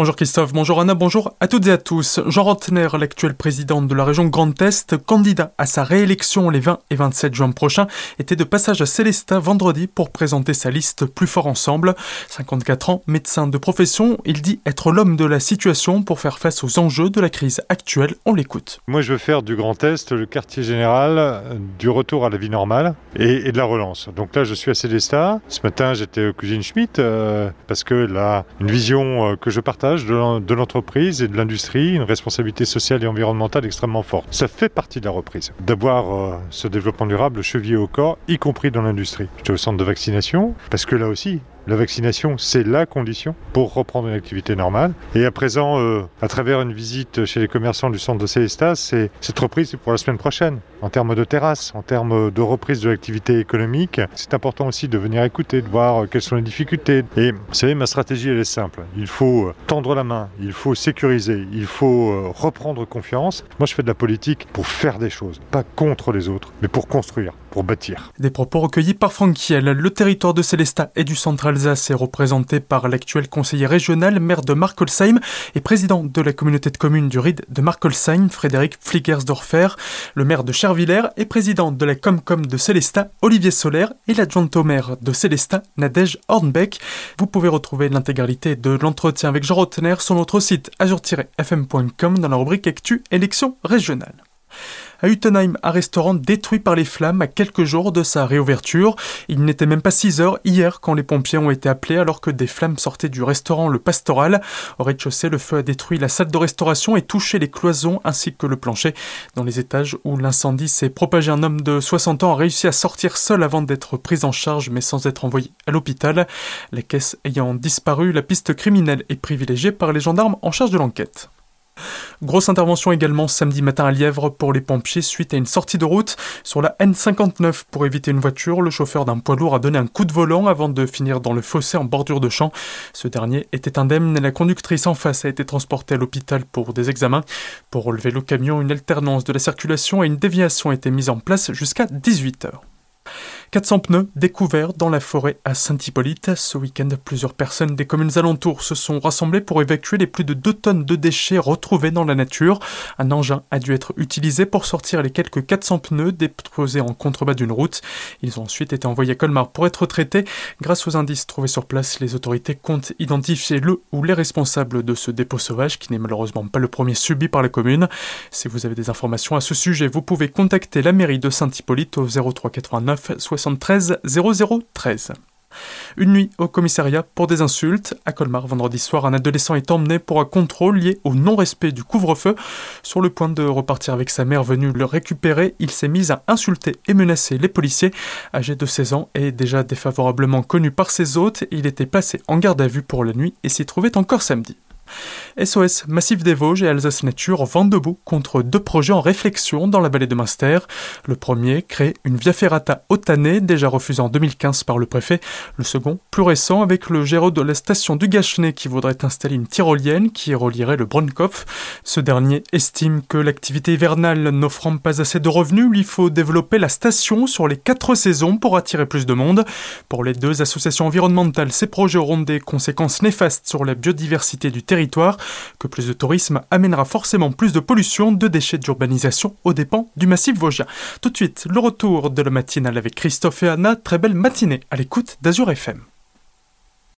Bonjour Christophe, bonjour Anna, bonjour à toutes et à tous. Jean Rotner, l'actuel président de la région Grand Est, candidat à sa réélection les 20 et 27 juin prochains, était de passage à Célestat vendredi pour présenter sa liste Plus fort ensemble. 54 ans, médecin de profession, il dit être l'homme de la situation pour faire face aux enjeux de la crise actuelle. On l'écoute. Moi je veux faire du Grand Est le quartier général du retour à la vie normale et, de la relance. Donc là je suis à Célestat. Ce matin j'étais au Cuisine Schmitt euh, parce que là, une vision euh, que je partage de l'entreprise et de l'industrie, une responsabilité sociale et environnementale extrêmement forte. Ça fait partie de la reprise, d'avoir euh, ce développement durable chevillé au corps, y compris dans l'industrie. J'étais au centre de vaccination, parce que là aussi, la vaccination, c'est la condition pour reprendre une activité normale. Et à présent, euh, à travers une visite chez les commerçants du centre de Célestas, cette reprise pour la semaine prochaine, en termes de terrasse, en termes de reprise de l'activité économique. C'est important aussi de venir écouter, de voir euh, quelles sont les difficultés. Et vous savez, ma stratégie, elle est simple. Il faut euh, tendre la main, il faut sécuriser, il faut reprendre confiance. Moi, je fais de la politique pour faire des choses, pas contre les autres, mais pour construire, pour bâtir. Des propos recueillis par Franck Kiel. Le territoire de Célestat et du centre Alsace est représenté par l'actuel conseiller régional, maire de Markolsheim et président de la communauté de communes du RID de Markolsheim, Frédéric Flickersdorfer, le maire de Chervillers et président de la Comcom de Célestat, Olivier Solaire et l'adjointe au maire de Célestat, Nadège Hornbeck. Vous pouvez retrouver l'intégralité de l'entretien avec Jean Rottener sur notre site azur-fm.com dans la rubrique Actu élections régionales. À Utenheim, un restaurant détruit par les flammes à quelques jours de sa réouverture. Il n'était même pas 6 heures hier quand les pompiers ont été appelés alors que des flammes sortaient du restaurant Le Pastoral. Au rez-de-chaussée, le feu a détruit la salle de restauration et touché les cloisons ainsi que le plancher. Dans les étages où l'incendie s'est propagé, un homme de 60 ans a réussi à sortir seul avant d'être pris en charge mais sans être envoyé à l'hôpital. Les caisses ayant disparu, la piste criminelle est privilégiée par les gendarmes en charge de l'enquête. Grosse intervention également samedi matin à Lièvre pour les pompiers suite à une sortie de route sur la N59 pour éviter une voiture. Le chauffeur d'un poids lourd a donné un coup de volant avant de finir dans le fossé en bordure de champ. Ce dernier était indemne et la conductrice en face a été transportée à l'hôpital pour des examens. Pour relever le camion, une alternance de la circulation et une déviation a été mise en place jusqu'à 18 heures. 400 pneus découverts dans la forêt à Saint-Hippolyte. Ce week-end, plusieurs personnes des communes alentours se sont rassemblées pour évacuer les plus de 2 tonnes de déchets retrouvés dans la nature. Un engin a dû être utilisé pour sortir les quelques 400 pneus déposés en contrebas d'une route. Ils ont ensuite été envoyés à Colmar pour être traités. Grâce aux indices trouvés sur place, les autorités comptent identifier le ou les responsables de ce dépôt sauvage qui n'est malheureusement pas le premier subi par la commune. Si vous avez des informations à ce sujet, vous pouvez contacter la mairie de Saint-Hippolyte au 03 89 73 0013. Une nuit au commissariat pour des insultes. À Colmar, vendredi soir, un adolescent est emmené pour un contrôle lié au non-respect du couvre-feu. Sur le point de repartir avec sa mère venue le récupérer, il s'est mis à insulter et menacer les policiers. Âgé de 16 ans et déjà défavorablement connu par ses hôtes, il était placé en garde à vue pour la nuit et s'y trouvait encore samedi. SOS Massif des Vosges et Alsace Nature vont debout contre deux projets en réflexion dans la vallée de Munster. Le premier crée une via ferrata année, déjà refusée en 2015 par le préfet. Le second, plus récent, avec le gérant de la station du Gachenet qui voudrait installer une tyrolienne qui relierait le Brunkopf. Ce dernier estime que l'activité hivernale n'offrant pas assez de revenus, il faut développer la station sur les quatre saisons pour attirer plus de monde. Pour les deux associations environnementales, ces projets auront des conséquences néfastes sur la biodiversité du que plus de tourisme amènera forcément plus de pollution, de déchets d'urbanisation aux dépens du massif vosgien. Tout de suite, le retour de la matinale avec Christophe et Anna. Très belle matinée à l'écoute d'Azur FM.